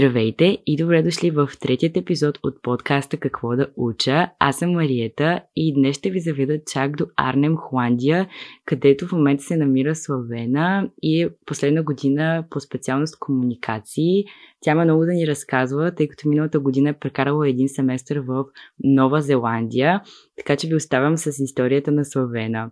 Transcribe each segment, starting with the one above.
Здравейте и добре дошли в третият епизод от подкаста Какво да уча. Аз съм Мариета и днес ще ви заведа чак до Арнем, Холандия, където в момента се намира Славена и е последна година по специалност комуникации. Тя има много да ни разказва, тъй като миналата година е прекарала един семестър в Нова Зеландия, така че ви оставям с историята на Славена.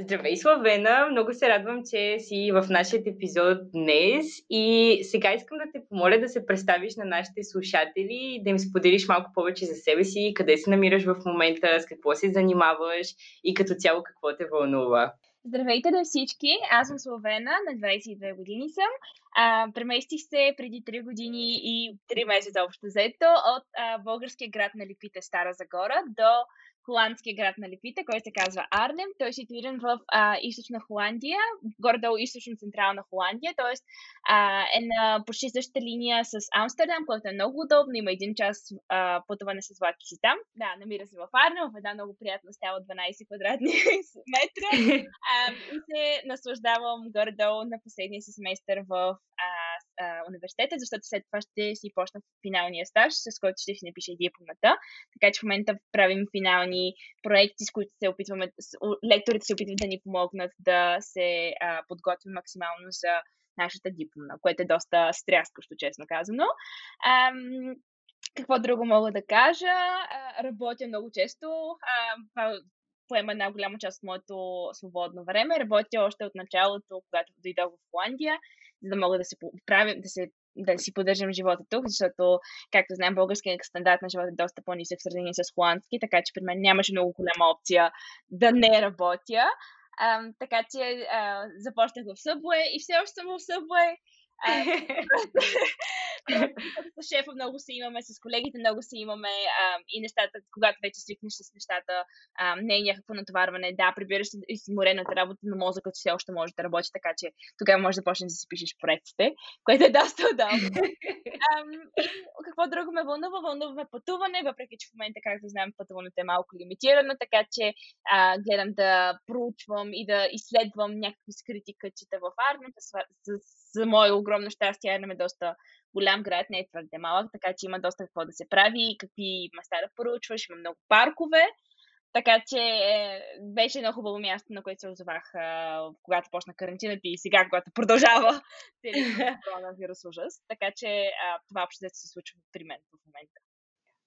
Здравей, Славена! Много се радвам, че си в нашия епизод днес и сега искам да те помоля да се представиш на нашите слушатели и да им споделиш малко повече за себе си, къде се намираш в момента, с какво се занимаваш и като цяло какво те вълнува. Здравейте на всички! Аз съм Славена, на 22 години съм. А, преместих се преди 3 години и 3 месеца общо взето от а, българския град на Липите, Стара Загора, до холандския град на Лепите, който се казва Арнем. Той е ситуиран в а, източна Холандия, горе-долу източно-централна Холандия, т.е. е на почти същата линия с Амстердам, който е много удобно. Има един час а, пътуване с влаки си там. Да, намира се в Арнем, в една много приятна става 12 квадратни метра. А, и се наслаждавам горе-долу на последния си семестър в а, а, университета, защото след това ще си почна финалния стаж, с който ще си напиша и дипломата. Така че в момента правим финални проекти, с които се опитваме, лекторите се опитват да ни помогнат да се а, подготвим максимално за нашата дипломна, което е доста стряскащо, честно казано. Ам, какво друго мога да кажа? А, работя много често. А, поема една голяма част от моето свободно време. Работя още от началото, когато дойдох в Холандия за да мога да се правим, да се да си поддържам живота тук, защото, както знаем, българският стандарт на живота е доста по-нисък в сравнение с холандски, така че при мен нямаше много голяма опция да не работя. А, така че а, започнах в Subway и все още съм в Subway. с шефа много се имаме, с колегите много се имаме а, и нещата, когато вече свикнеш с нещата, а, не е някакво натоварване. Да, прибираш и си морената работа, но мозъкът все още може да работи, така че тогава може да почнеш да си пишеш проектите, което е доста удобно. какво друго ме вълнува? Вълнува ме пътуване, въпреки че в момента, както знаем, пътуването е малко лимитирано, така че а, гледам да проучвам и да изследвам някакви скрити кътчета в армията, за мое огромно щастие, Арнем е доста голям град, не е твърде малък, така че има доста какво да се прави, какви места да поручваш, има много паркове. Така че е, беше едно хубаво място, на което се озовах, когато почна карантината и сега, когато продължава коронавирус ужас. Така че това общо се случва при мен в момента.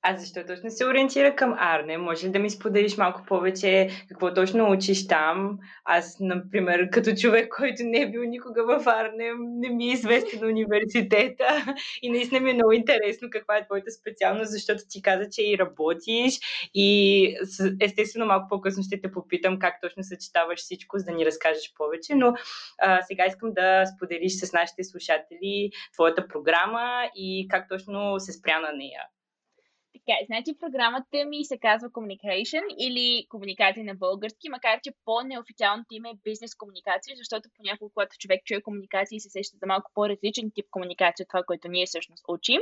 А защо точно се ориентира към Арне? Може ли да ми споделиш малко повече какво точно учиш там? Аз, например, като човек, който не е бил никога в Арне, не ми е известен университета и наистина ми е много интересно каква е твоята специалност, защото ти каза, че и работиш и естествено малко по-късно ще те попитам как точно съчетаваш всичко, за да ни разкажеш повече, но а, сега искам да споделиш с нашите слушатели твоята програма и как точно се спря на нея. Така, значи програмата ми се казва Communication или комуникация на български, макар че по-неофициалното име е бизнес комуникация, защото понякога, когато човек чуе комуникация и се сеща за малко по-различен тип комуникация, това, което ние всъщност учим.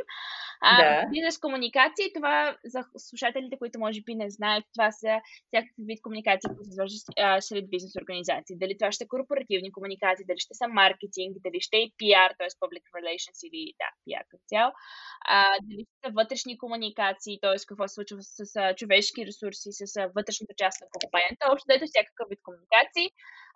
А, да. Бизнес комуникация, това за слушателите, които може би не знаят, това са всякакви вид комуникации, които се извършват сред бизнес организации. Дали това ще са корпоративни комуникации, дали ще са маркетинг, дали ще е PR, т.е. public relations или да, PR като цяло, а, дали ще са вътрешни комуникации, комуникации, т.е. какво се случва с, с човешки ресурси, с вътрешната част на компанията. Общо дето всякакъв вид комуникации.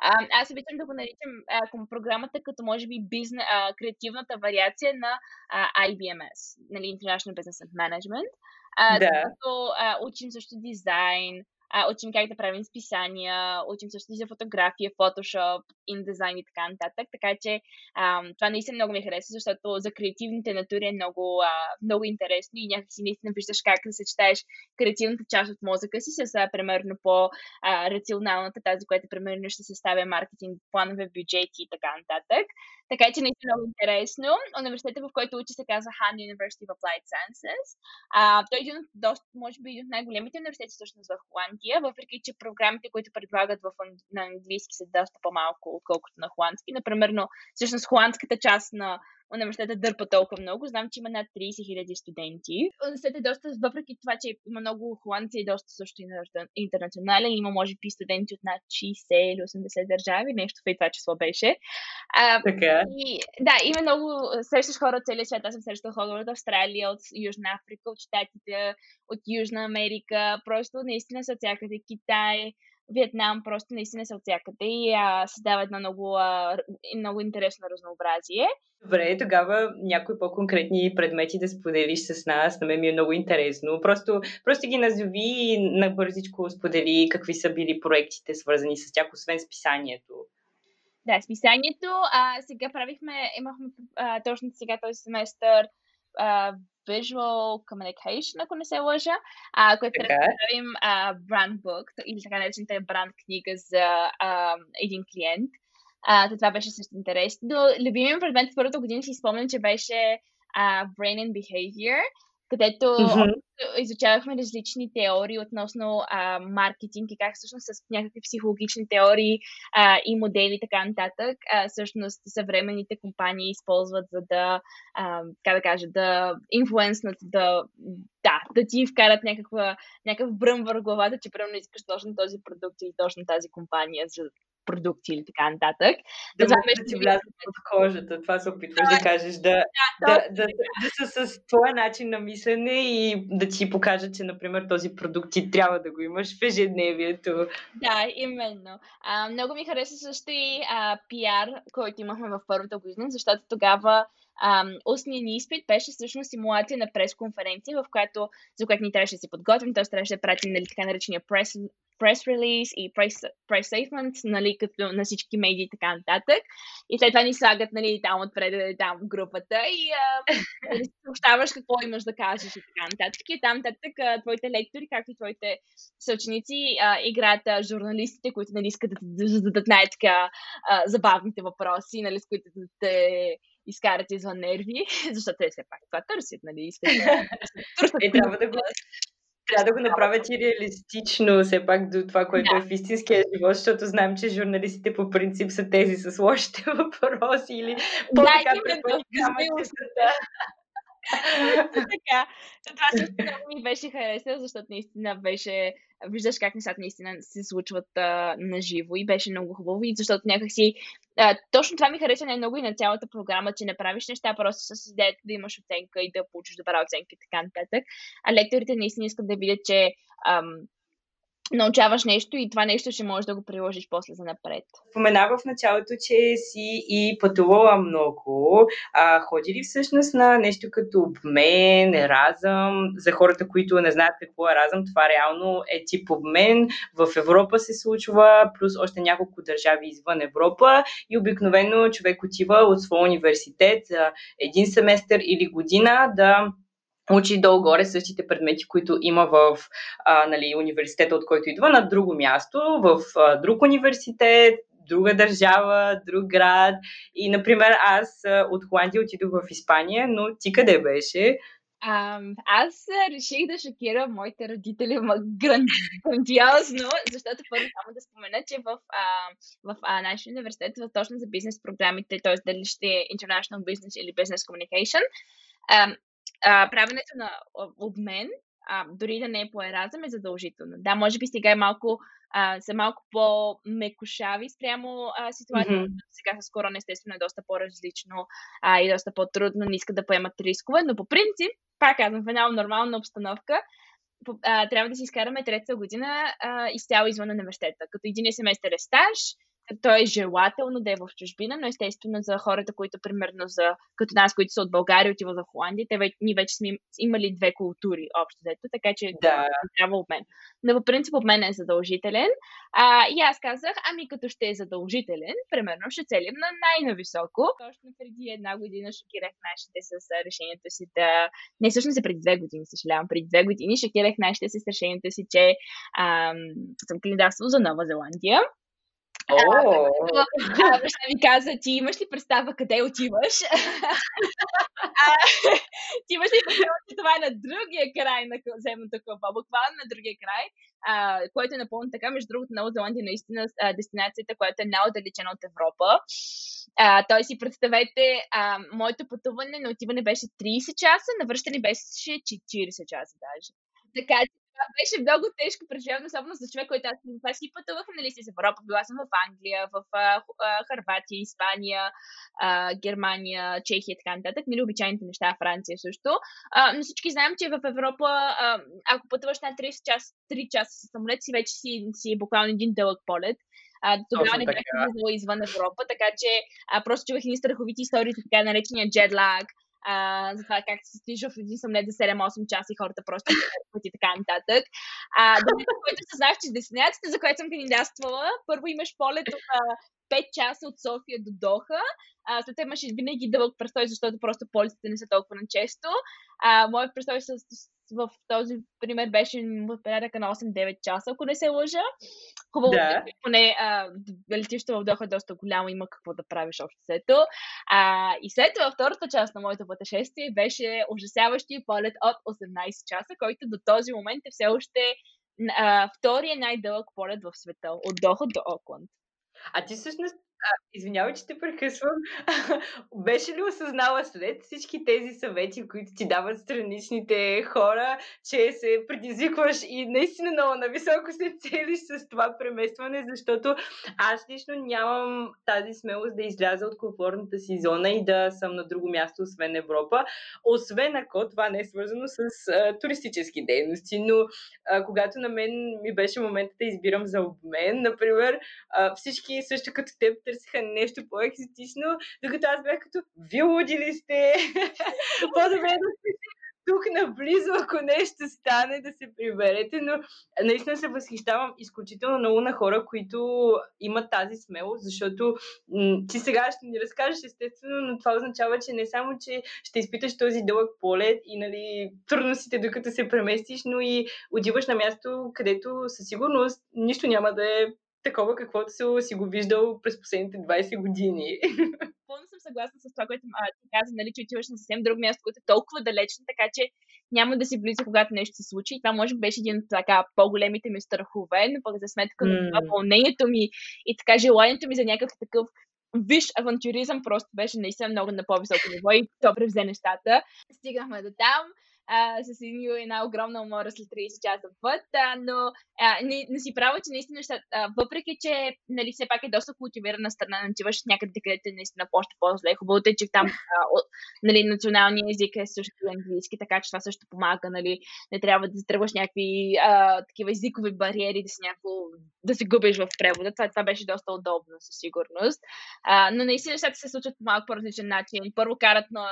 А, аз обичам да го наричам а, програмата като може би бизнес, а, креативната вариация на а, IBMS, нали, International Business and Management. А, да. Защото а, учим също дизайн, а, учим как да правим списания, учим също и за фотография, фотошоп, индизайн и така нататък. Така че а, това наистина много ми хареса, защото за креативните натури е много, а, много интересно и някакси наистина виждаш как да съчетаеш креативната част от мозъка си с, а, примерно, по-рационалната, тази, която, примерно, ще съставя маркетинг, планове, бюджети и така нататък. Така че наистина много интересно. Университета, в който учи, се казва Han University of Applied Sciences. А, той е един от, доста, може би, един от най-големите университети всъщност в Холандия, въпреки че програмите, които предлагат в, на английски са доста по-малко, отколкото на холандски. Например, всъщност холандската част на университета дърпа толкова много. Знам, че има над 30 хиляди студенти. Университетът е доста, въпреки това, че има много холандци и доста също интернационален, има може би студенти от над 60 или 80 държави, нещо в това число беше. А, така. И, да, има много, срещаш хора от целия свят. Аз съм срещала хора от Австралия, от Южна Африка, от Штатите, от Южна Америка. Просто наистина са всякъде. Китай, Виетнам просто наистина са от всякъде и а, създава едно много, а, много интересно разнообразие. Добре, тогава някои по-конкретни предмети да споделиш с нас. На мен ми е много интересно. Просто, просто ги назови и набързичко сподели какви са били проектите, свързани с тях, освен списанието. Да, списанието. А, сега правихме, имахме а, точно сега този семестър а, Visual Communication, ако не се лъжа, а, което трябва да правим а, brand book, или така наречената бранд книга за а, един клиент. А, това беше също интересно. Любимият предмет в първата година си спомням, че беше а, Brain and Behavior, където mm-hmm. изучавахме различни теории относно а, маркетинг и как всъщност с някакви психологични теории а, и модели така нататък, а, всъщност съвременните компании използват за да, а, как да кажа, да инфлуенснат, да, да, да ти вкарат някаква, някакъв бръм върху главата, че примерно искаш точно този продукт или точно тази компания, за продукти или така нататък. Да, да, да ти влязат под кожата, това се опитваш да, да кажеш, да, да, да, да, да, са с твоя начин на мислене и да ти покажат, че, например, този продукт ти трябва да го имаш в ежедневието. Да, именно. А, много ми хареса също и а, пиар, който имахме в първата година, защото тогава устният ни изпит беше всъщност симулация на пресконференция, в която, за която ни трябваше да се подготвим, т.е. трябваше да пратим нали, така наречения прес прес релиз и прес, statement, нали, като на всички медии и така нататък. И след това ни слагат, нали, там отпред, там групата и нали, съобщаваш какво имаш да кажеш и така нататък. И там нататък твоите лектори, както и твоите съученици, а, играят а, журналистите, които, нали, искат да, да зададат най-така забавните въпроси, нали, с които да те изкарат извън нерви, защото те все пак това търсят, нали? Искат, е, трябва да го трябва да го направят и реалистично, все пак до това, което да. е в истинския живот, защото знаем, че журналистите по принцип са тези с лошите въпроси или по-така да, да, така. Това също много ми беше харесало, защото наистина беше, виждаш как нещата наистина се случват а, на живо и беше много хубаво и защото някакси а, точно това ми хареса най-много и на цялата програма, че не правиш неща просто с идеята да имаш оценка и да получиш добра оценка и така нататък. А лекторите наистина искат да видят, че ам, научаваш нещо и това нещо ще можеш да го приложиш после за напред. Споменава в началото, че си и пътувала много. А, ходи ли всъщност на нещо като обмен, еразъм? За хората, които не знаят какво е еразъм, това реално е тип обмен. В Европа се случва, плюс още няколко държави извън Европа и обикновено човек отива от своя университет един семестър или година да учи долу-горе същите предмети, които има в а, нали, университета, от който идва, на друго място, в а, друг университет, друга държава, друг град. И, например, аз от Холандия отидох в Испания, но ти къде беше? А, аз реших да шокирам моите родители гран... грандиозно, защото първо само да спомена, че в, а, в а, нашия университет, точно за бизнес програмите, т.е. дали ще е International Business или Business Communication, а, а, правенето на обмен, а, дори да не е по еразъм, е задължително. Да, може би сега е малко, а, са малко по-мекошави спрямо а, ситуацията. Mm-hmm. Сега с корона естествено е доста по-различно а, и доста по-трудно, не искат да поемат рискове, но по принцип, пак казвам, в една нормална обстановка, а, трябва да си изкараме трета година а, изцяло извън университета. Като един семестър е стаж, то е желателно да е в чужбина, но естествено за хората, които примерно за, като нас, които са от България, отиват в Холандия, те вече, ние вече сме имали две култури общо взето, така че да. трябва обмен. Но по принцип обмен е задължителен. А, и аз казах, ами като ще е задължителен, примерно ще целим на най-нависоко. Точно преди една година шокирах нашите с решението си да... Не, всъщност е преди две години, съжалявам. Преди две години шокирах нашите с решението си, че ам, съм кандидатствал за Нова Зеландия баща ми каза, ти имаш ли представа къде отиваш? ти имаш ли представа, че това е на другия край на земното кълбо, буквално на другия край, а, което е напълно така. Между другото, Нова Зеландия е наистина дестинацията, която е най-отдалечена от Европа. А, той си представете, а, моето пътуване на отиване беше 30 часа, на връщане беше 40 часа даже. Така че това беше много тежко преживяване, особено за човек, който аз това си пътувах, нали си в Европа, била съм в Англия, в а, а, Харватия, Испания, а, Германия, Чехия и така нататък, нали обичайните неща, Франция също. А, но всички знаем, че в Европа, а, ако пътуваш на 30 час, 3 часа с самолет, си вече си, си е буквално един дълъг полет. А, тогава не бях влизала извън Европа, така че а, просто чувах едни страховити истории, така наречения джедлаг, а, за това как се стоиш в един самолет за 7-8 часа и хората просто и така нататък. А, до който съзнах, че дестинацията, за която съм кандидатствала, първо имаш полет от 5 часа от София до Доха. А, след това имаше винаги дълъг престой, защото просто полетите не са толкова на често. А, моят престой с, в този пример беше в порядъка на 8-9 часа, ако не се лъжа. Хубаво, да. поне а, летището в Доха е доста голямо, има какво да правиш общо сето. А, и след това втората част на моето пътешествие беше ужасяващия полет от 18 часа, който до този момент е все още а, втория най-дълъг полет в света, от Доха до Окланд. А ти всъщност извинявай, че те прекъсвам. Беше ли осъзнала след всички тези съвети, които ти дават страничните хора, че се предизвикваш и наистина много нависоко се целиш с това преместване, защото аз лично нямам тази смелост да изляза от комфортната си зона и да съм на друго място, освен Европа. Освен ако това не е свързано с а, туристически дейности, но а, когато на мен ми беше момента да избирам за обмен, например, а, всички също като теб търсиха нещо по-екзотично, докато аз бях като, вие луди ли сте? По-добре да сте тук наблизо, ако нещо стане, да се приберете, но наистина се възхищавам изключително много на хора, които имат тази смелост, защото м- ти сега ще ни разкажеш естествено, но това означава, че не само, че ще изпиташ този дълъг полет и нали, трудностите докато се преместиш, но и отиваш на място, където със сигурност нищо няма да е такова, каквото си, си го виждал през последните 20 години. Пълно съм съгласна с това, което а, ти каза, нали, че отиваш на съвсем друго място, което е толкова далечно, така че няма да си близо, когато нещо се случи. Това може би беше един от така по-големите ми страхове, но пък за сметка на mm. това вълнението ми и така желанието ми за някакъв такъв виж авантюризъм просто беше наистина много на по-високо ниво и то превзе нещата. Стигнахме до там а, с една огромна умора след 30 часа път, а, но а, не, не си права, че наистина, а, въпреки, че нали, все пак е доста култивирана страна, не отиваш някъде, където е наистина по-още по-зле. Хубавото е, че там а, нали, националният език е също английски, така че това също помага, нали, не трябва да тръгваш някакви а, такива езикови бариери, да си някакво, да се губиш в превода. Това, това беше доста удобно, със сигурност. А, но наистина нещата се случват по малко по-различен начин. Първо карат на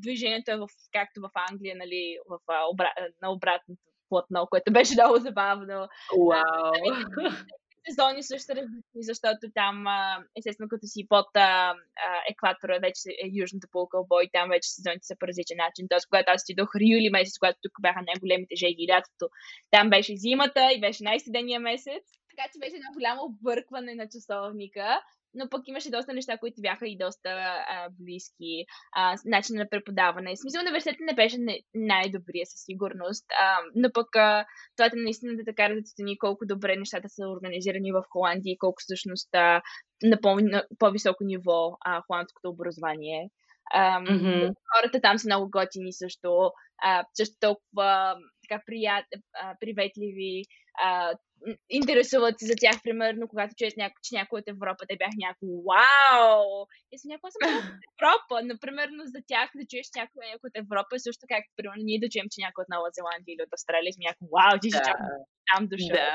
движението е в, както в Англия, нали, в, обра... на обратното платно, което беше много забавно. Вау! сезони също различни, защото там, естествено, като си под а, екватора, вече е южната полукълбо и там вече сезоните са по различен начин. Тоест, когато аз отидох юли месец, когато тук бяха най-големите жеги и лятото, там беше зимата и беше най-студения месец. Така че беше едно голямо объркване на часовника но пък имаше доста неща, които бяха и доста а, близки. А, начин на преподаване. В смисъл, университетът не беше най-добрия със сигурност, а, но пък а, това е наистина да така да цени колко добре нещата са организирани в Холандия и колко всъщност а, на, по- на по-високо ниво а, холандското образование. А, mm-hmm. Хората там са много готини също, а, също толкова така прият, а, приветливи. А, интересуват се за тях, примерно, когато чуят няко, че някой от Европа, те бях някой, вау! И съм някой съм от Европа. Например, за тях да чуеш някой, някой от Европа, е също както, примерно, ние да чуем, че някой от Нова Зеландия или от Австралия, сме някой, вау, ти да. Там дошъл. Да.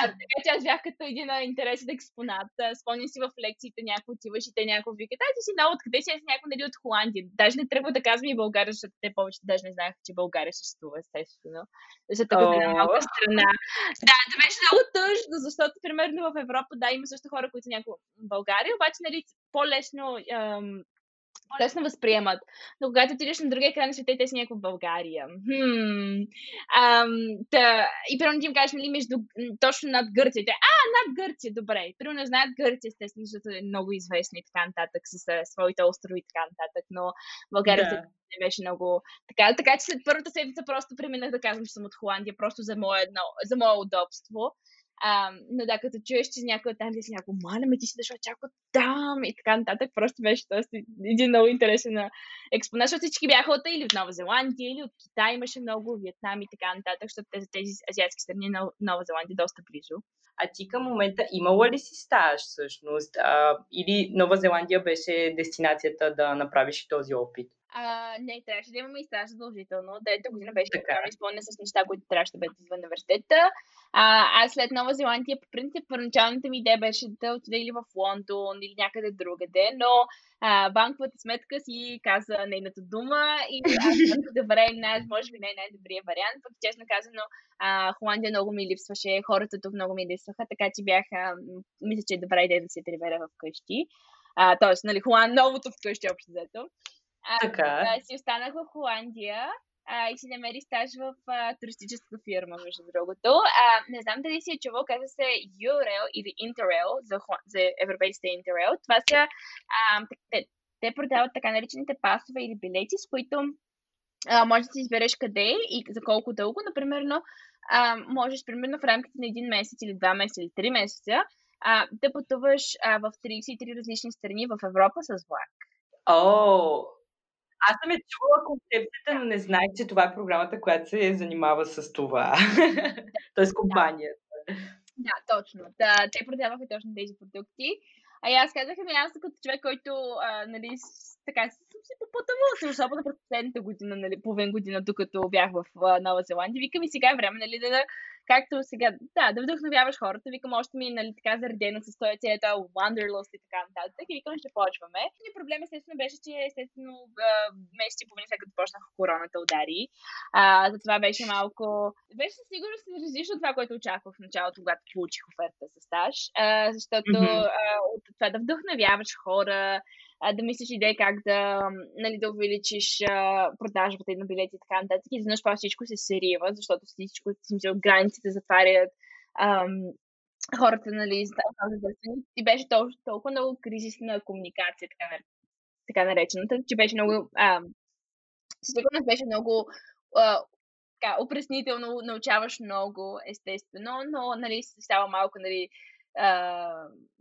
А, така че аз бях като един интересен експонат. Спомням си в лекциите някой отиваш и те някой викат, ай, ти си много откъде си, аз някой нали от Холандия. Даже не трябва да казвам и България, защото те повече даже не знаеха, че България съществува, естествено. Защото е малка страна. Да, да беше много тъжно, защото, примерно, в Европа, да, има също хора, които са някакво в България, обаче, нали, по-лесно ам, по-лесно възприемат. Но когато отидеш на другия край на света те са някакво в България. Хм. Ам, та, и примерно ти им кажеш, нали, между, точно над Гърция. Те, а, над Гърция, добре. Примерно не знаят Гърция, естествено, защото е много известна и така нататък, с своите острови и така нататък, но България да. не беше много така. Така че след първата седмица просто преминах да казвам, че съм от Холандия, просто за мое, едно, за мое удобство. А, но да, като чуеш, че някой там си някой, маля ме, ти си дошъл чак от там и така нататък, просто беше доста един много интересен експонат, защото всички бяха от или от Нова Зеландия, или от Китай имаше много, Виетнам и така нататък, защото тези, тези азиатски страни на Нова Зеландия доста близо. А ти към момента имала ли си стаж всъщност? А, или Нова Зеландия беше дестинацията да направиш този опит? А, не, трябваше да имаме и стаж задължително. Трета година беше така изпълнена с неща, които трябваше да бъдат извън университета. А, аз след Нова Зеландия, по принцип, първоначалната ми идея беше да отида или в Лондон, или някъде другаде, но а, банковата сметка си каза нейната дума и аз добре, най- може би не е най-добрият вариант, пък честно казано, а, Холандия много ми липсваше, хората тук много ми липсваха, така че бях, а, мисля, че е добра идея да се трибера вкъщи. А, тоест, нали, Холанд, новото вкъщи общо взето. А, така. А, си останах в Холандия а, и си намери стаж в а, туристическа фирма, между другото. А, не знам дали си е чувал, казва се Eurail или Interrail за, за европейските Interrail. Това са, а, те, те продават така наречените пасове или билети, с които а, можеш да си избереш къде и за колко дълго. Например, а, можеш примерно в рамките на един месец или два месеца или три месеца а, да пътуваш а, в 33 различни страни в Европа с влак. О, аз съм е чула концепцията, но не знаех, че това е програмата, която се занимава с това. Тоест компанията. Да, точно. Да, те продаваха точно тези продукти. А аз казах, ами аз като човек, който а, нали, така съм се попътавала се, особено през последната година, нали, половин година, докато бях в а, Нова Зеландия. Викам и сега е време, нали, да, да както сега, да, да вдъхновяваш хората, викам още ми, нали, така заредено с този цялата Wanderlust и така нататък, и викам, ще почваме. И проблем, естествено, беше, че, естествено, месец и половина след като почнах короната удари. А, затова беше малко... Беше сигурно се различно от това, което очаквах в началото, когато получих оферта за стаж, а, защото mm-hmm. а, от това да вдъхновяваш хора, а, да мислиш идеи как да, нали, да увеличиш а, продажбата и на билети и така нататък. И изведнъж това всичко се серива, защото всичко, смисъл, границите затварят, ам, хората, нали, И беше толкова, толкова много кризисна комуникация, така, така наречената, че беше много... Ам, сигурност беше много а, така, опреснително, научаваш много, естествено, но нали, става малко нали,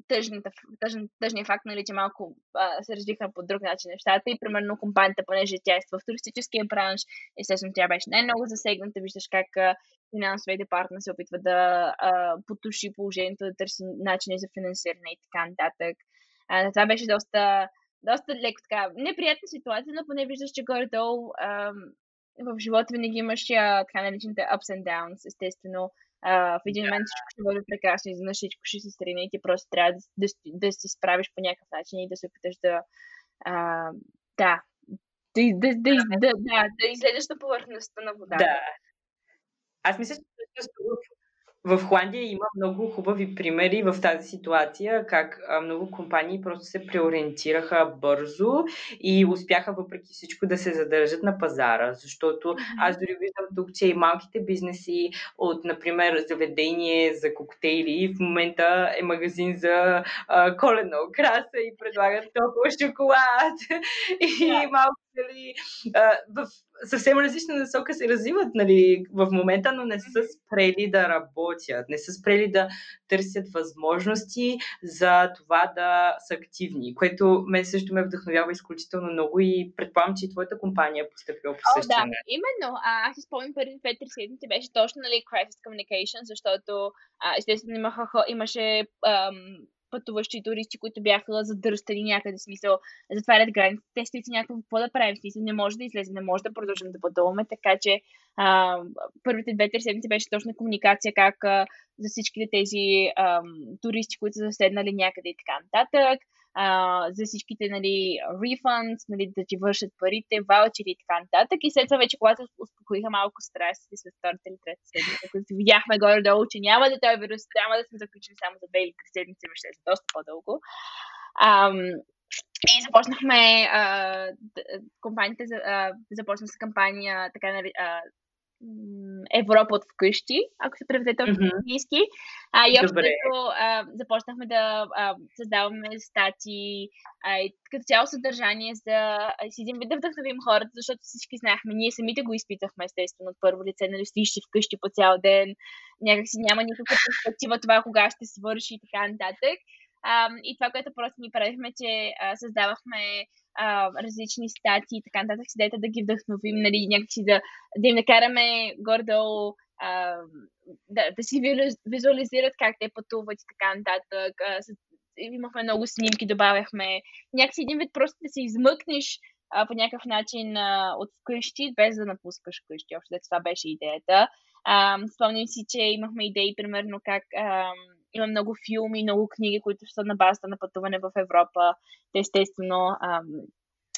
тъжната, тъжен, тъжния факт, нали, че малко а, се развиха по друг начин нещата и примерно компанията, понеже тя е в туристическия бранш, естествено тя беше най-много засегната, виждаш как финансовия департамент се опитва да а, потуши положението, да търси начини за финансиране и така нататък. А, това беше доста, доста леко така неприятна ситуация, но поне виждаш, че горе-долу а, в живота винаги имаш а, така наречените ups and downs, естествено а, в един момент всичко ще бъде прекрасно, изведнъж всичко ще се страни и ти просто трябва да, да, да се справиш по някакъв начин и да се опиташ да, а, да, да, да, да, да, да, да излезеш на повърхността на водата. Да. Аз мисля, че в Холандия има много хубави примери в тази ситуация, как много компании просто се преориентираха бързо и успяха въпреки всичко да се задържат на пазара, защото аз дори виждам тук, че и малките бизнеси от, например, заведение за коктейли в момента е магазин за а, колена украса и предлагат толкова шоколад и малко нали, в съвсем различна насока се развиват нали, в момента, но не са спрели да работят, не са спрели да търсят възможности за това да са активни, което мен също ме вдъхновява изключително много и предполагам, че и твоята компания е поступила по същия О, да, именно. А, аз си спомням първите 5-3 седмици беше точно нали, Crisis Communication, защото а, естествено имаха, имаше ам, пътуващи туристи, които бяха задръстани някъде, смисъл, затварят границите, те си някакво какво да правим, смисъл, не може да излезем, не може да продължим да пътуваме, така че а, първите две-три седмици беше точно комуникация, как а, за всичките тези а, туристи, които са заседнали някъде и така нататък, а, за всичките нали, refunds, нали, да ти вършат парите, ваучери и така нататък. И след това вече, когато успокоиха малко страстите след втората или трета седмица, като видяхме горе-долу, че няма да този вирус, няма да сме заключили само за две или три седмици, ще за доста по-дълго. Ам, и започнахме, а, компанията а, започна с кампания, така а, Европа от вкъщи, ако се преведе точно mm-hmm. английски. А, и общо започнахме да а, създаваме стати, а, и като цяло съдържание за с един вид да вдъхновим хората, защото всички знаехме, ние самите го изпитахме естествено от първо лице, нали стоиш вкъщи по цял ден, някакси няма никаква перспектива това кога ще свърши и така нататък. А, и това, което просто ни правихме, че а, създавахме а, различни статии и така нататък, с идеята да ги вдъхновим, нали, някакси да, да им накараме гордо а, да, да си визуализират как те пътуват и така нататък. А, имахме много снимки, добавяхме някакси един вид просто да се измъкнеш а, по някакъв начин а, от вкъщи, без да напускаш къщи. Общо това беше идеята. А, спомням си, че имахме идеи, примерно, как а, има много филми, много книги, които са на базата на пътуване в Европа. Те, естествено, ам,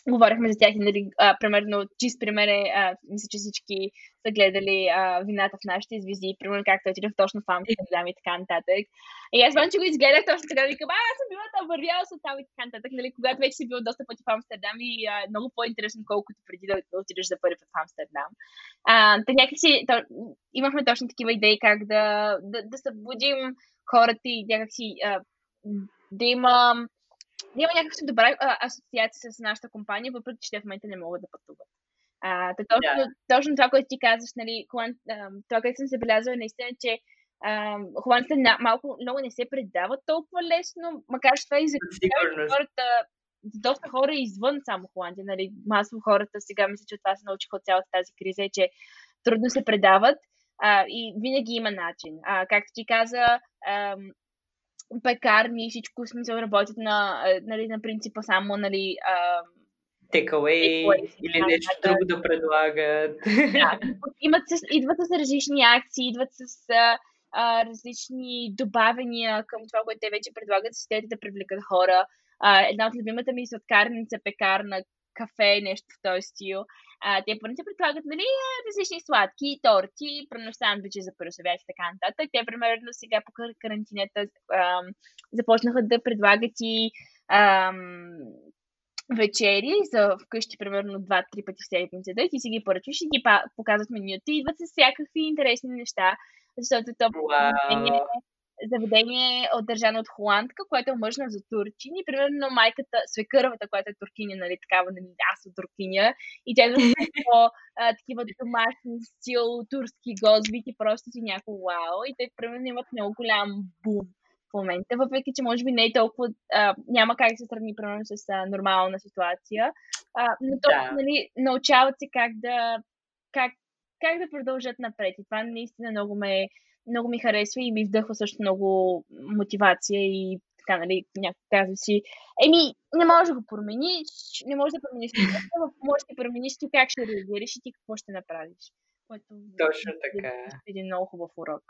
говорихме за тях. Нали, примерно, чист пример е, мисля, че всички са гледали а, вината в нашите звезди, примерно как той отидох точно в Амстердам и така нататък. И аз че го изгледах точно така, викам, а, аз съм била там, вървяла съм там и така нататък, нали, когато вече си бил доста пъти в Амстердам и а, много по-интересно, колкото преди да отидеш за първи път в Амстердам. А, та някакси то, имахме точно такива идеи как да, да, да събудим хората и някакси а, да има да има някаква добра а, асоциация с нашата компания, въпреки че те в момента не могат да пътуват. А, точно, yeah. точно това, което ти казваш, нали, Хуан, а, това, което съм забелязала, наистина, че холандците малко, много не се предават толкова лесно, макар че това и за хората, доста хора извън само Холандия, нали, масово хората сега мисля, че от това се научиха от цялата тази криза, е, че трудно се предават а, и винаги има начин. А, както ти каза, а, пекарни и всичко смисъл работят на, нали, на принципа само, нали, а, takeaway или нещо да, друго да предлагат. Да, имат с, идват с различни акции, идват с а, различни добавения към това, което те вече предлагат, с да привлекат хора. А, една от любимата ми сладкарница, пекарна, кафе, нещо в този стил. А, те първо се предлагат, нали, различни сладки, торти, примерно сандвичи за просовят и така нататък. Те, примерно, сега по карантинета ам, започнаха да предлагат и ам, вечери за вкъщи, примерно, два-три пъти в седмицата. И ти си ги поръчваш и ги показват менюта. Идват с всякакви интересни неща, защото то wow заведение държано от холандка, което е мъжна за турчини. Примерно майката, свекървата, която е туркиня, нали, такава, нали, аз съм туркиня. И тя е по такива домашни стил, турски гозби, и просто си някакво вау. И те, примерно, имат много голям бум в момента, въпреки че може би не е толкова, а, няма как да се сравни примерно с а, нормална ситуация, а, но то, да. нали, научават се как да, как, как да продължат напред. И това наистина много ме много ми харесва и ми вдъхва също много мотивация и така, нали, някой казва си, еми, не можеш да го промениш, не можеш да промениш това, можеш да промениш ти как ще реагираш и ти какво ще направиш. Което Точно така. Е един много хубав урок.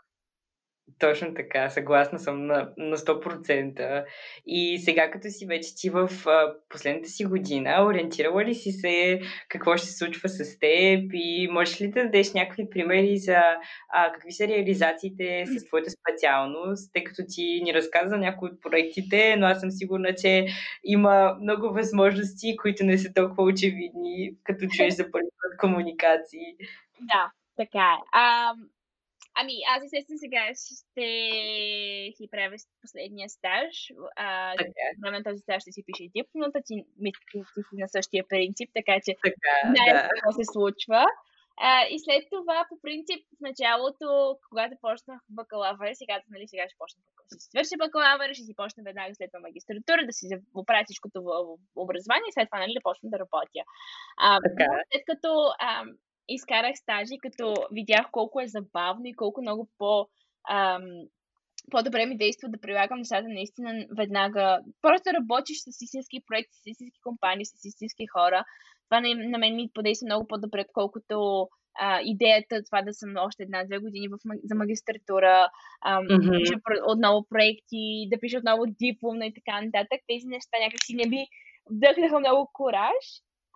Точно така, съгласна съм на, на 100%. И сега, като си вече ти в а, последната си година, ориентирала ли си се какво ще се случва с теб и можеш ли да дадеш някакви примери за а, какви са реализациите с твоята специалност, тъй като ти ни разказа някои от проектите, но аз съм сигурна, че има много възможности, които не са толкова очевидни, като чуеш за първи път комуникации. Да, така е. А, Ами, аз естествено сега ще си правя последния стаж. А, време на този стаж ще си пише дипломата, ти ти си на същия принцип, така че така, знаеш да. какво се случва. А, и след това, по принцип, в началото, когато почнах бакалавър, сега, нали, сега ще почна ще си свърши бакалавър, ще си почна веднага след това магистратура, да си оправя всичкото в образование и след това нали, да почна да работя. А, така. След като а, изкарах стажи, като видях колко е забавно и колко много по... Ам, по-добре ми действа да прилагам нещата наистина веднага. Просто работиш с истински проекти, с истински компании, с истински хора. Това на, на мен ми подейства много по-добре, отколкото а, идеята това да съм още една-две години в, за магистратура, ам, mm-hmm. да пиша отново проекти, да пиша отново дипломна и така нататък. Тези неща някакси не би вдъхнаха много кораж.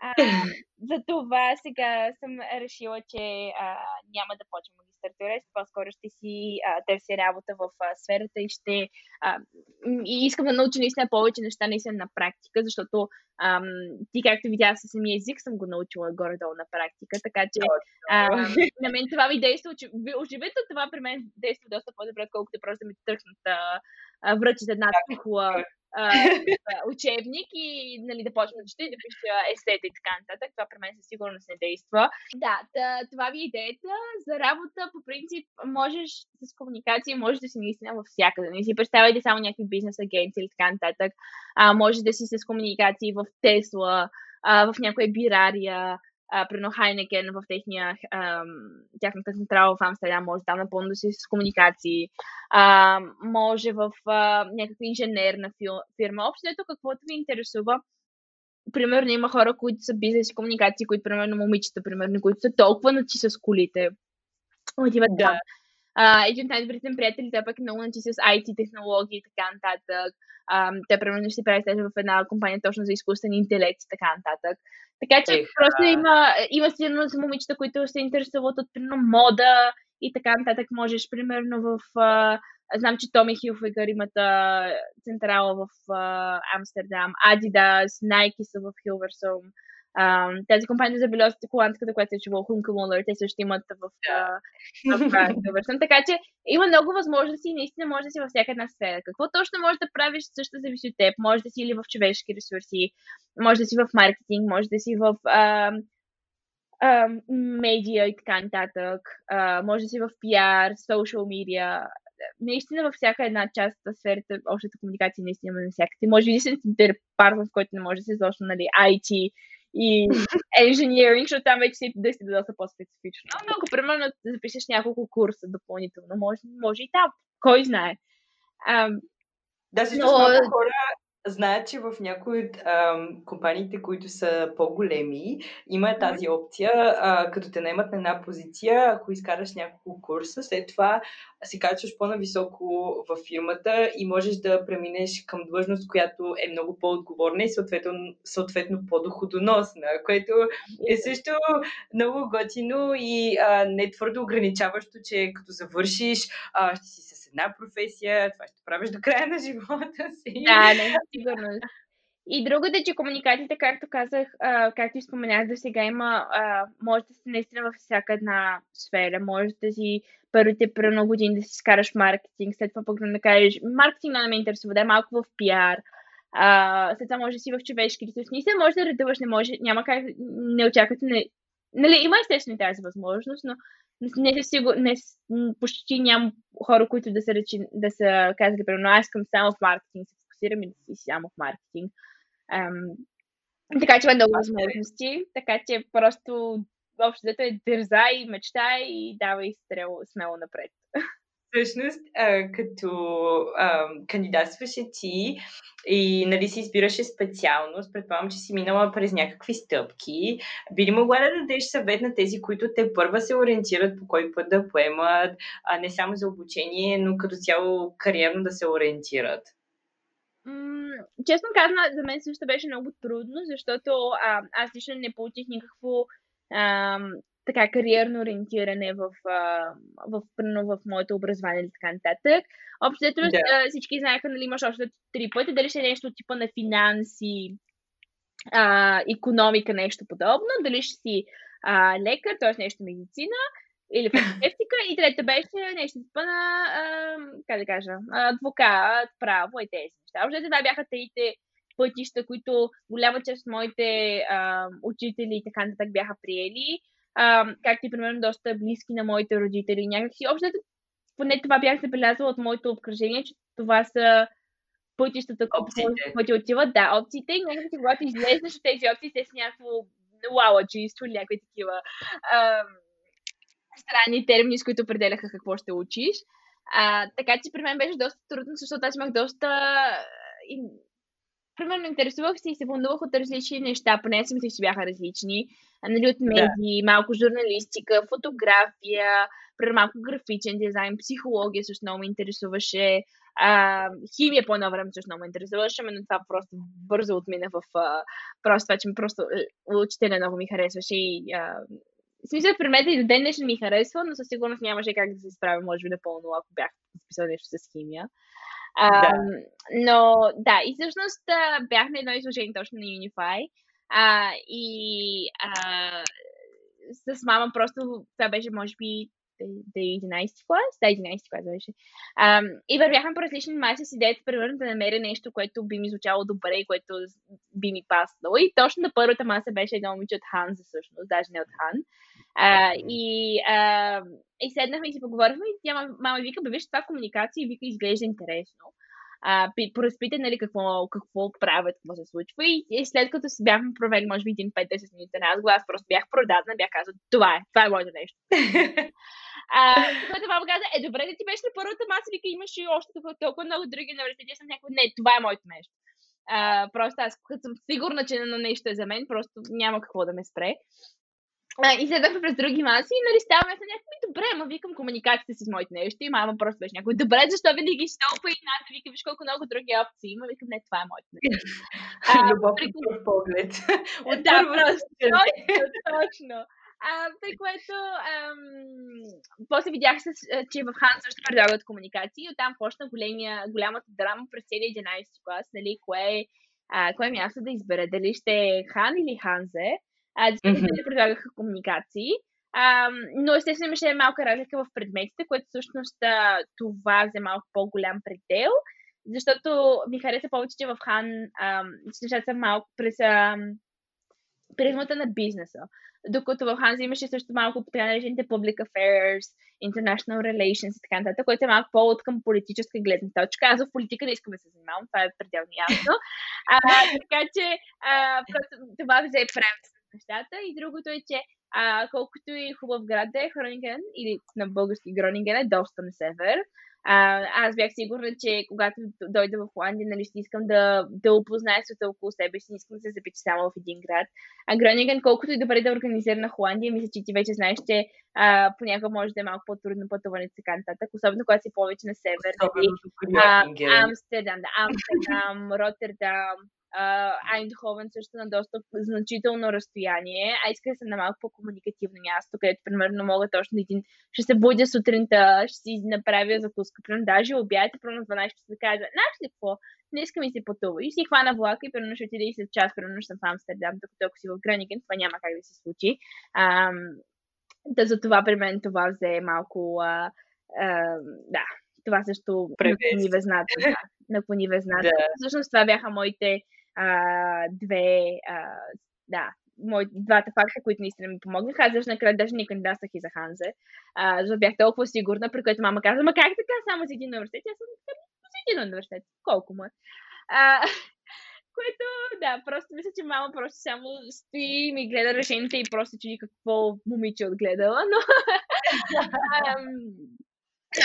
А, за това сега съм решила, че а, няма да почвам стартира, по-скоро ще си а, търся работа в а, сферата и ще а, и искам да науча наистина повече неща наистина на практика, защото ам, ти както видя със самия език съм го научила горе-долу на практика, така че а, на мен това ми действа, очевидно това при мен действа доста по-добре, отколкото просто да ми търснат връчат една тухла учебник и нали, да почна да чета и да пиша есета и така нататък. Това при мен със сигурност не действа. Да, това ви е идеята. За работа, по принцип, можеш с комуникация, можеш да си наистина във всякъде. Не си представяйте само някакви бизнес агенции или така нататък. А, може да си с комуникации в Тесла, в някоя бирария, примерно Хайнекен в техния, тяхната централа в Амстердам, може там напълно да си с комуникации, а, може в а, някаква инженерна фирма. Общо ето каквото ви интересува. Примерно има хора, които са бизнес и комуникации, които, примерно, момичета, примерно, които са толкова начи с колите. Отиват да. там. Един от най-добрите приятели, той пък е много начи с IT технологии и така нататък. Те, примерно, ще прави в една компания точно за изкуствен интелект и така нататък. Така че Ех, просто а... има, има сигурно за момичета, които се интересуват от примерно мода и така нататък. Можеш примерно в... А, знам, че Томи Хилфегър имат а, централа в а, Амстердам, Adidas, Nike са в Хилверсом. Um, тази компания за белезите, холандската, която се чува Хункамулър, те също имат в, в, в, Така че има много възможности и наистина може да си във всяка една сфера. Какво точно можеш да правиш, също зависи от теб. Може да си или в човешки ресурси, може да си в маркетинг, може да си в uh, uh, медиа и така нататък, uh, може да си в пиар, social media, наистина във всяка една част от сферата, общата комуникация наистина има навсякъде. Може би си департамент, в който не може да се изложи, нали, IT, и engineering, защото там вече си да си доста по-специфично. Но много, примерно, запишеш няколко курса допълнително. Може, може и там. Кой знае. Ам, да, също но... много хора знаят, че в някои от ам, компаниите, които са по-големи, има тази опция, а, като те наемат на една позиция, ако изкараш няколко курса, след това се качваш по-нависоко в фирмата и можеш да преминеш към длъжност, която е много по-отговорна и съответно, съответно по-доходоносна, което е също много готино и а, не твърдо ограничаващо, че като завършиш, а, ще си с една професия, това ще правиш до края на живота си. Да, не, сигурно. И другото е, че комуникациите, както казах, а, както споменах до сега, има, а, може да си наистина във всяка една сфера. Може да си първите прено години да си скараш маркетинг, след това пък да кажеш, маркетинг не ме интересува, да е малко в пиар. А, след това може да си в човешки ресурси. Се може да редуваш, не може, няма как, не очаквате, не, нали, има естествено тази възможност, но не се сигур, не, почти няма хора, които да са, речи, да са казали, примерно, аз искам само в маркетинг, се фокусирам и да си само в маркетинг. Um, така че има много възможности, така че просто общо е дързай, мечтай и давай стрело, смело напред. Всъщност, като кандидатстваше ти и нали си избираше специалност, предполагам, че си минала през някакви стъпки, би ли могла да дадеш съвет на тези, които те първа се ориентират по кой път да поемат, а не само за обучение, но като цяло кариерно да се ориентират? честно казано, за мен също беше много трудно, защото а, аз лично не получих никакво така кариерно ориентиране в, в, в, в моето образование и така нататък. Общото да. всички знаеха, нали, имаш още три пъти, дали ще е нещо типа на финанси, а, економика, нещо подобно, дали ще си а, лекар, т.е. нещо медицина, или фармацевтика, и трета беше нещо типа на, а, как да кажа, адвокат, право и тези неща. Общо това бяха трите пътища, които голяма част от моите а, учители и така нататък бяха приели, а, както и примерно доста близки на моите родители. Някакси, общо поне това бях забелязала от моето обкръжение, че това са пътищата, които отиват. Да, опциите. Някакси, когато излезнеш от тези опции, те са някакво вау, чисто или някакви такива а, странни термини, с които определяха какво ще учиш. А, така че при мен беше доста трудно, защото аз имах доста примерно интересувах се и се вълнувах от различни неща, поне си мисля, че бяха различни. Нали, от медии, да. малко журналистика, фотография, примерно малко графичен дизайн, психология също много ме интересуваше. А, химия по едно време също много ме интересуваше, но това просто бързо отмина в а, просто това, че ми просто учителя много ми харесваше и а, смисъл, предмета и до ден днешен ми харесва, но със сигурност нямаше как да се справя, може би, напълно, ако бях записал нещо с химия. Да. Но да, и всъщност бях на едно изложение точно на Unify. А, и а, с мама просто, това беше може би да 11 клас, да, 11 клас беше. А, и вървяхме по различни маси с идеята, примерно, да намеря нещо, което би ми звучало добре и което би ми паснало. И точно на първата маса беше едно момиче от Ханза, всъщност, даже не от Хан. И, а, и седнахме и си поговорихме и тя мама вика, бе, виж, това комуникация и вика, изглежда интересно а, поразпитай, нали, какво, какво правят, какво се случва. И, и след като си бяхме провели, може би, един 5-10 минути разговор, аз просто бях продадена, бях казала, това е, това е моето нещо. а, което мама каза, е, добре да ти беше на първата маса, вика, имаш и още толкова много други университети, съм някакво, не, това е моето нещо. А, просто аз, като съм сигурна, че на нещо е за мен, просто няма какво да ме спре. А, и седахме през други маси и нали ставаме с някакви, добре, ма викам комуникацията си с моите неща и мама просто беше някой, добре, защо винаги ще толкова и над, вика, виж колко много други опции има, викам, не, това е моето нещо. Любов при... поглед. От да, просто, точно, точно. А, при което ам, после видях, се, че в Хан също предлагат комуникации и оттам почна големия, голямата драма през целия 11 клас, нали, кое, а, кое място да избера, дали ще е Хан или Ханзе а, mm-hmm. предлагаха комуникации. А, но естествено имаше малка разлика в предметите, което всъщност това взе малко по-голям предел, защото ми хареса повече, че в Хан нещата са малко през призмата на бизнеса. Докато в Ханзи имаше също малко така наречените public affairs, international relations и така нататък, което е малко по-от към политическа гледна точка. Аз в политика не искам да се занимавам, това е пределно ясно. А, така че а, просто това взе превес нещата. И другото е, че а, колкото и хубав град е Хронинген, или на български Гронинген е доста на север, а, аз бях сигурна, че когато дойда в Холандия, нали, ще искам да, да опозная света около себе си, искам да се запича само в един град. А Гронинген, колкото и добре да е организирана Холандия, мисля, че ти вече знаеш, че а, понякога може да е малко по-трудно пътуването и така нататък, особено когато си повече на север. Нали, Амстердам, да, Амстердам, Роттердам, Айндховен също на доста значително разстояние, а иска да съм на малко по-комуникативно място, където примерно мога точно един, ще се будя сутринта, ще си направя закуска, примерно даже обяд примерно 12 часа да кажа, знаеш ли какво, не искам и си пътува. И си хвана влака и примерно ще отида и след час, примерно ще съм в Амстердам, докато ако си в Грениген, това няма как да се случи. Ам, да, за това при мен това взе малко, а, а, да, това също наклони везната. Да, наклони везната. Да. Всъщност това бяха моите а, две, а, да, мои, двата факта, които наистина ми помогнаха. Аз даже накрая даже не кандидатствах и за Ханзе, а, защото бях толкова сигурна, при което мама каза, ма как така само за един университет? Аз съм за един университет. Колко му е? А, което, да, просто мисля, че мама просто само стои и ми гледа решените и просто чуди какво момиче отгледала, но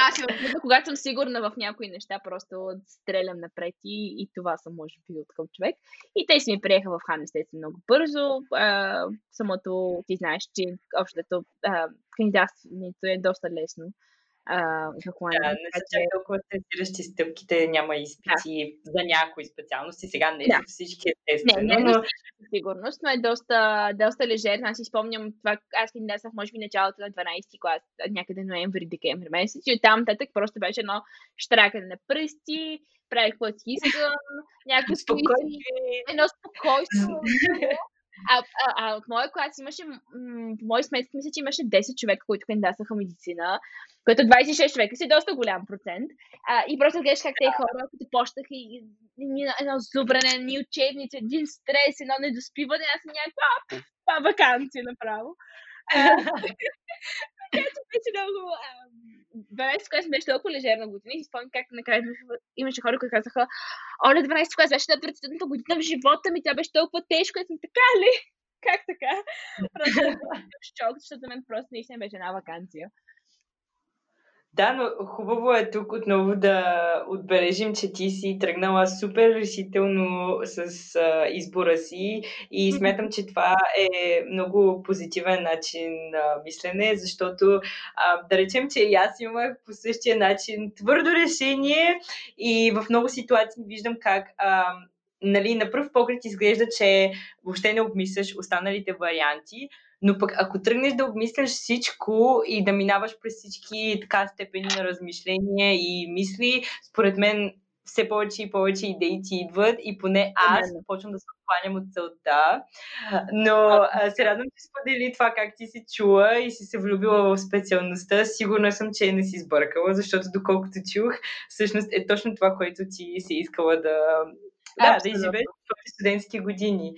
аз съм, когато съм сигурна в някои неща, просто стрелям напред и, и това съм, може би, от към човек. И те си ми приеха в Хан, естествено, много бързо. А, самото, ти знаеш, че общото кандидатството е доста лесно за Холандия. Да, не са чак толкова стресиращи стъпките, няма изпити да. за някои специалности. Сега не да. са всички естествено. Не, не, но... сигурност, но е доста, доста лежерно. Аз си спомням това, аз кандидатствах може би началото на 12 клас, някъде ноември, декември месец. И оттам татък просто беше едно штракане на пръсти, правих каквото си искам, някакво спокойствие, едно спокойствие. А, а, а от моя клас имаше, м- по мои сметки, мисля, че имаше 10 човека, които кандидатстваха медицина, което 26 човека си е доста голям процент. А, и просто гледаш как те хора, които почнаха и, и, и едно зубране, ни учебници, един стрес, едно недоспиване, аз съм някаква, това вакансия направо. Така че беше много... 12 клас беше толкова лежерна година и си спомням как накрая имаше хора, които казаха, Оля, 12 клас беше да председателната година в живота ми, тя беше толкова тежко, и съм така ли? Как така? Просто шок, защото за мен просто наистина беше една вакансия. Да, но хубаво е тук отново да отбележим, че ти си тръгнала супер решително с а, избора си и смятам, че това е много позитивен начин на мислене, защото а, да речем, че и аз имах по същия начин твърдо решение и в много ситуации виждам как а, нали, на пръв поглед изглежда, че въобще не обмисляш останалите варианти, но пък ако тръгнеш да обмисляш всичко и да минаваш през всички така степени на размишление и мисли, според мен все повече и повече идеи ти идват и поне аз Именно. почвам да се откланям от целта. Но а, се радвам, че сподели това как ти си чула и си се влюбила в специалността. Сигурна съм, че не си сбъркала, защото доколкото чух, всъщност е точно това, което ти си искала да, да, да изживееш в студентски години.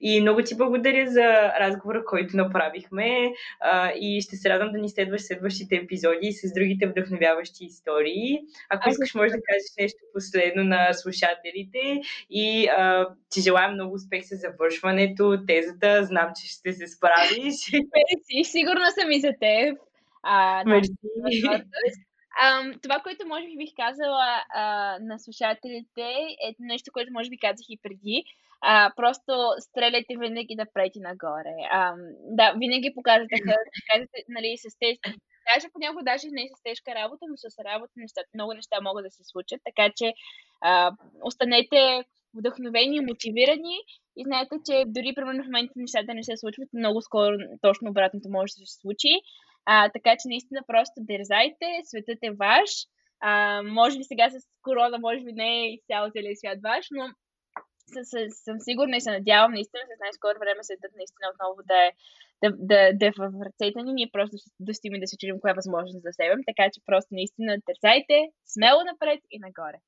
И много ти благодаря за разговора, който направихме а, и ще се радвам да ни следваш следващите епизоди с другите вдъхновяващи истории. Ако искаш, може да кажеш нещо последно на слушателите и а, ти желая много успех с завършването, тезата. Знам, че ще се справиш. Мерси, сигурна съм и за теб. А, Мерси. Um, това, което може би бих казала uh, на слушателите е нещо, което може би казах и преди. А, просто стреляйте винаги напред и нагоре. А, да, винаги показвате, казвате, нали, с тези даже понякога даже не е с тежка работа, но с работа неща, много неща могат да се случат, така че а, останете вдъхновени, мотивирани и знаете, че дори примерно в момента нещата не се случват, много скоро точно обратното може да се случи. А, така че наистина просто дързайте, светът е ваш. А, може би сега с корона, може би не е цял целият свят ваш, но съм сигурна и се надявам наистина с най-скоро време светът наистина отново да е, да, да, да е в ръцете ни, ние просто да стигаме да се чудим коя е възможност да вземем, така че просто наистина търсайте смело напред и нагоре.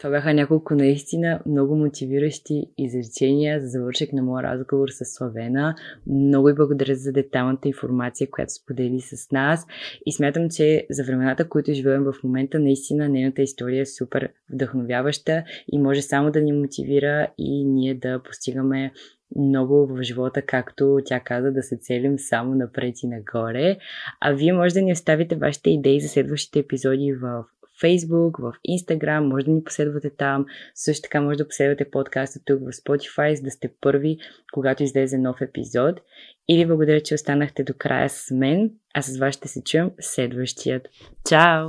Това бяха няколко наистина много мотивиращи изречения за завършек на моя разговор с Славена. Много и благодаря за деталната информация, която сподели с нас. И смятам, че за времената, които живеем в момента, наистина нейната история е супер вдъхновяваща и може само да ни мотивира и ние да постигаме много в живота, както тя каза, да се целим само напред и нагоре. А вие може да ни оставите вашите идеи за следващите епизоди в Facebook, в Instagram, може да ни последвате там. Също така може да последвате подкаста тук в Spotify, за да сте първи, когато излезе нов епизод. И ви благодаря, че останахте до края с мен, а с вас ще се чуем следващият. Чао!